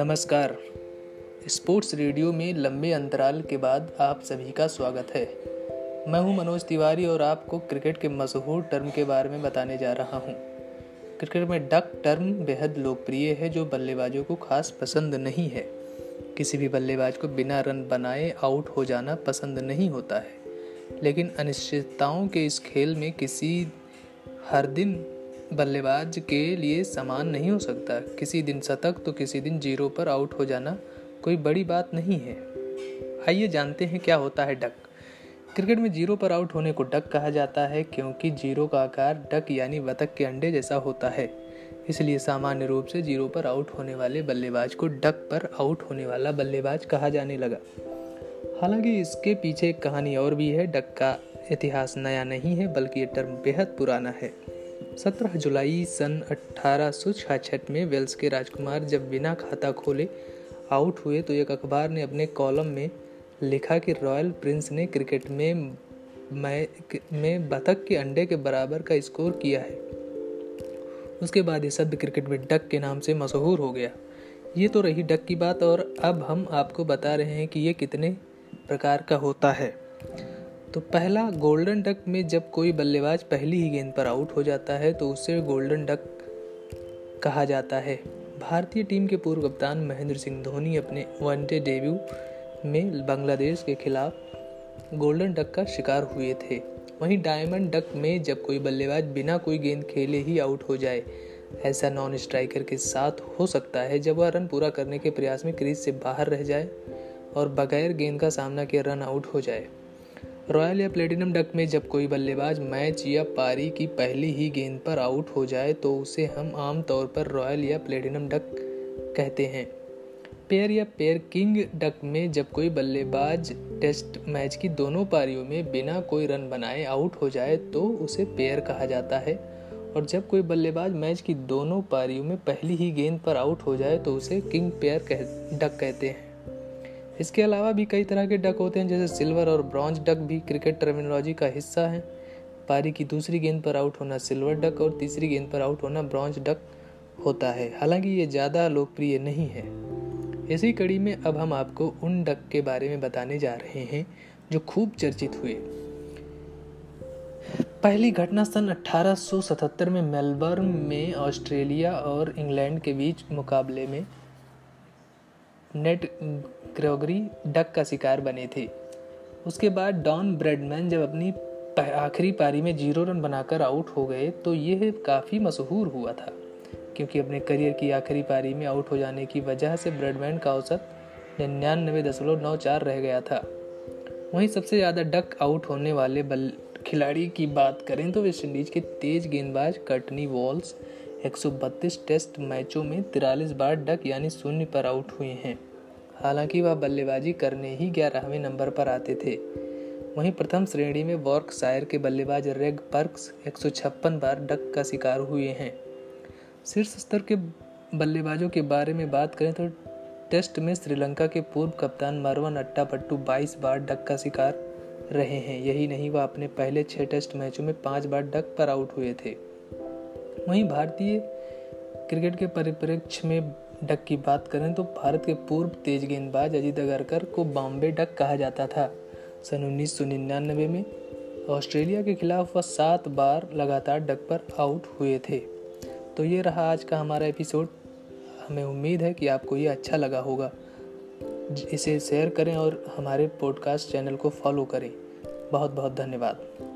नमस्कार। Sports radio में लंबे अंतराल के बाद आप सभी का स्वागत है। मैं हूँ मनोज तिवारी और आपको क्रिकेट के मशहूर टर्म के बारे में बताने जा रहा हूँ। क्रिकेट में डक टर्म बेहद लोकप्रिय है, जो बल्लेबाजों को खास पसंद नहीं है। किसी भी बल्लेबाज को बिना रन बनाए आउट हो जाना पसंद नहीं होता है। लेकिन अनिश्चितताओं के इस खेल में किसी हर दिन बल्लेबाज के लिए समान नहीं हो सकता। किसी दिन शतक तो किसी दिन ज़ीरो पर आउट हो जाना कोई बड़ी बात नहीं है। आइए जानते हैं क्या होता है डक। क्रिकेट में ज़ीरो पर आउट होने को डक कहा जाता है क्योंकि ज़ीरो का आकार डक यानी बतख के अंडे जैसा होता है। इसलिए सामान्य रूप से ज़ीरो पर आउट होने वाले बल्लेबाज को डक पर आउट होने वाला बल्लेबाज कहा जाने लगा। हालाँकि इसके पीछे एक कहानी और भी है। डक का इतिहास नया नहीं है, बल्कि ये टर्म बेहद पुराना है। 17 जुलाई सन अठारह में वेल्स के राजकुमार जब बिना खाता खोले आउट हुए तो एक अखबार ने अपने कॉलम में लिखा कि रॉयल प्रिंस ने क्रिकेट में में बतख के अंडे के बराबर का स्कोर किया है। उसके बाद ये शब्द क्रिकेट में डक के नाम से मशहूर हो गया। ये तो रही डक की बात और अब हम आपको बता रहे हैं कि ये कितने प्रकार का होता है। तो पहला गोल्डन डक में जब कोई बल्लेबाज पहली ही गेंद पर आउट हो जाता है तो उसे गोल्डन डक कहा जाता है। भारतीय टीम के पूर्व कप्तान महेंद्र सिंह धोनी अपने वनडे डेब्यू में बांग्लादेश के खिलाफ गोल्डन डक का शिकार हुए थे। वहीं डायमंड डक में जब कोई बल्लेबाज बिना कोई गेंद खेले ही आउट हो जाए, ऐसा नॉन स्ट्राइकर के साथ हो सकता है जब वह रन पूरा करने के प्रयास में क्रीज से बाहर रह जाए और बगैर गेंद का सामना किए रन आउट हो जाए। रॉयल या प्लेटिनम डक में जब कोई बल्लेबाज मैच या पारी की पहली ही गेंद पर आउट हो जाए तो उसे हम आम तौर पर रॉयल या प्लेटिनम डक कहते हैं। पेयर या पेयर किंग डक में जब कोई बल्लेबाज टेस्ट मैच की दोनों पारियों में बिना कोई रन बनाए आउट हो जाए तो उसे पेयर कहा जाता है। और जब कोई बल्लेबाज मैच की दोनों पारियों में पहली ही गेंद पर आउट हो जाए तो उसे किंग पेयर कह, डक कहते हैं। इसके अलावा भी कई तरह के डक होते हैं, जैसे सिल्वर और ब्रॉन्ज डक भी क्रिकेट टर्मिनोलॉजी का हिस्सा है। पारी की दूसरी गेंद पर आउट होना सिल्वर डक और तीसरी गेंद पर आउट होना ब्रॉन्ज डक होता है। हालाँकि ये ज़्यादा लोकप्रिय नहीं है। इसी कड़ी में अब हम आपको उन डक के बारे में बताने जा रहे हैं, जो खूब चर्चित हुए। पहली घटना सन 1877 में मेलबर्न में, ऑस्ट्रेलिया और इंग्लैंड के बीच मुकाबले में नेट ग्रोगरी डक का शिकार बने थे। उसके बाद डॉन ब्रेडमैन जब अपनी आखिरी पारी में ज़ीरो रन बनाकर आउट हो गए तो यह काफ़ी मशहूर हुआ था, क्योंकि अपने करियर की आखिरी पारी में आउट हो जाने की वजह से ब्रेडमैन का औसत निन्यानवे दशमलव नौ चार रह गया था। वहीं सबसे ज़्यादा डक आउट होने वाले बल, खिलाड़ी की बात करें तो वेस्टइंडीज़ के तेज गेंदबाज कटनी वॉल्स 132 टेस्ट मैचों में तिरालीस बार डक यानी शून्य पर आउट हुए हैं। हालाँकि वह बल्लेबाजी करने ही ग्यारहवें नंबर पर आते थे। वहीं प्रथम श्रेणी में वॉर्क शायर के बल्लेबाज रेग पर्क्स एक सौ छप्पन बार डक का शिकार हुए हैं। शीर्ष स्तर के बल्लेबाजों के बारे में बात करें तो टेस्ट में श्रीलंका के पूर्व कप्तान मरवन अट्टापट्टू 22 बार डक का शिकार रहे हैं। यही नहीं, वह अपने पहले छः टेस्ट मैचों में पाँच बार डक पर आउट हुए थे। वहीं भारतीय क्रिकेट के परिप्रेक्ष्य में डक की बात करें तो भारत के पूर्व तेज गेंदबाज अजीत अगरकर को बॉम्बे डक कहा जाता था। सन उन्नीस सौ निन्यानवे में ऑस्ट्रेलिया के खिलाफ वह सात बार लगातार डक पर आउट हुए थे। तो ये रहा आज का हमारा एपिसोड। हमें उम्मीद है कि आपको ये अच्छा लगा होगा। इसे शेयर करें और हमारे पॉडकास्ट चैनल को फॉलो करें। बहुत बहुत धन्यवाद।